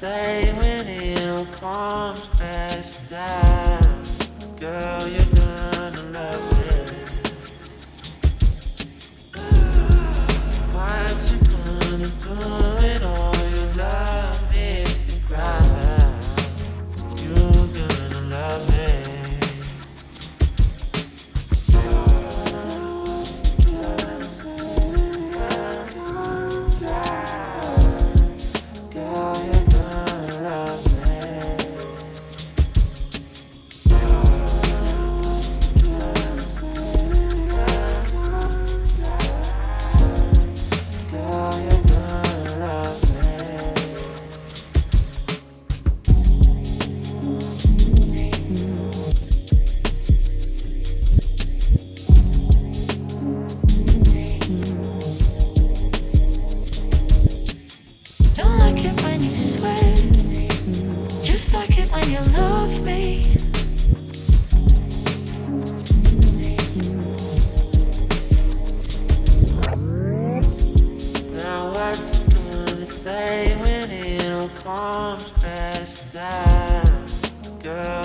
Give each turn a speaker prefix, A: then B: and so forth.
A: say when it all comes crashing down? Girl, you're
B: like it when you swear. Just like it when you love me.
A: Now what you gonna say when it all comes crashing down? Girl,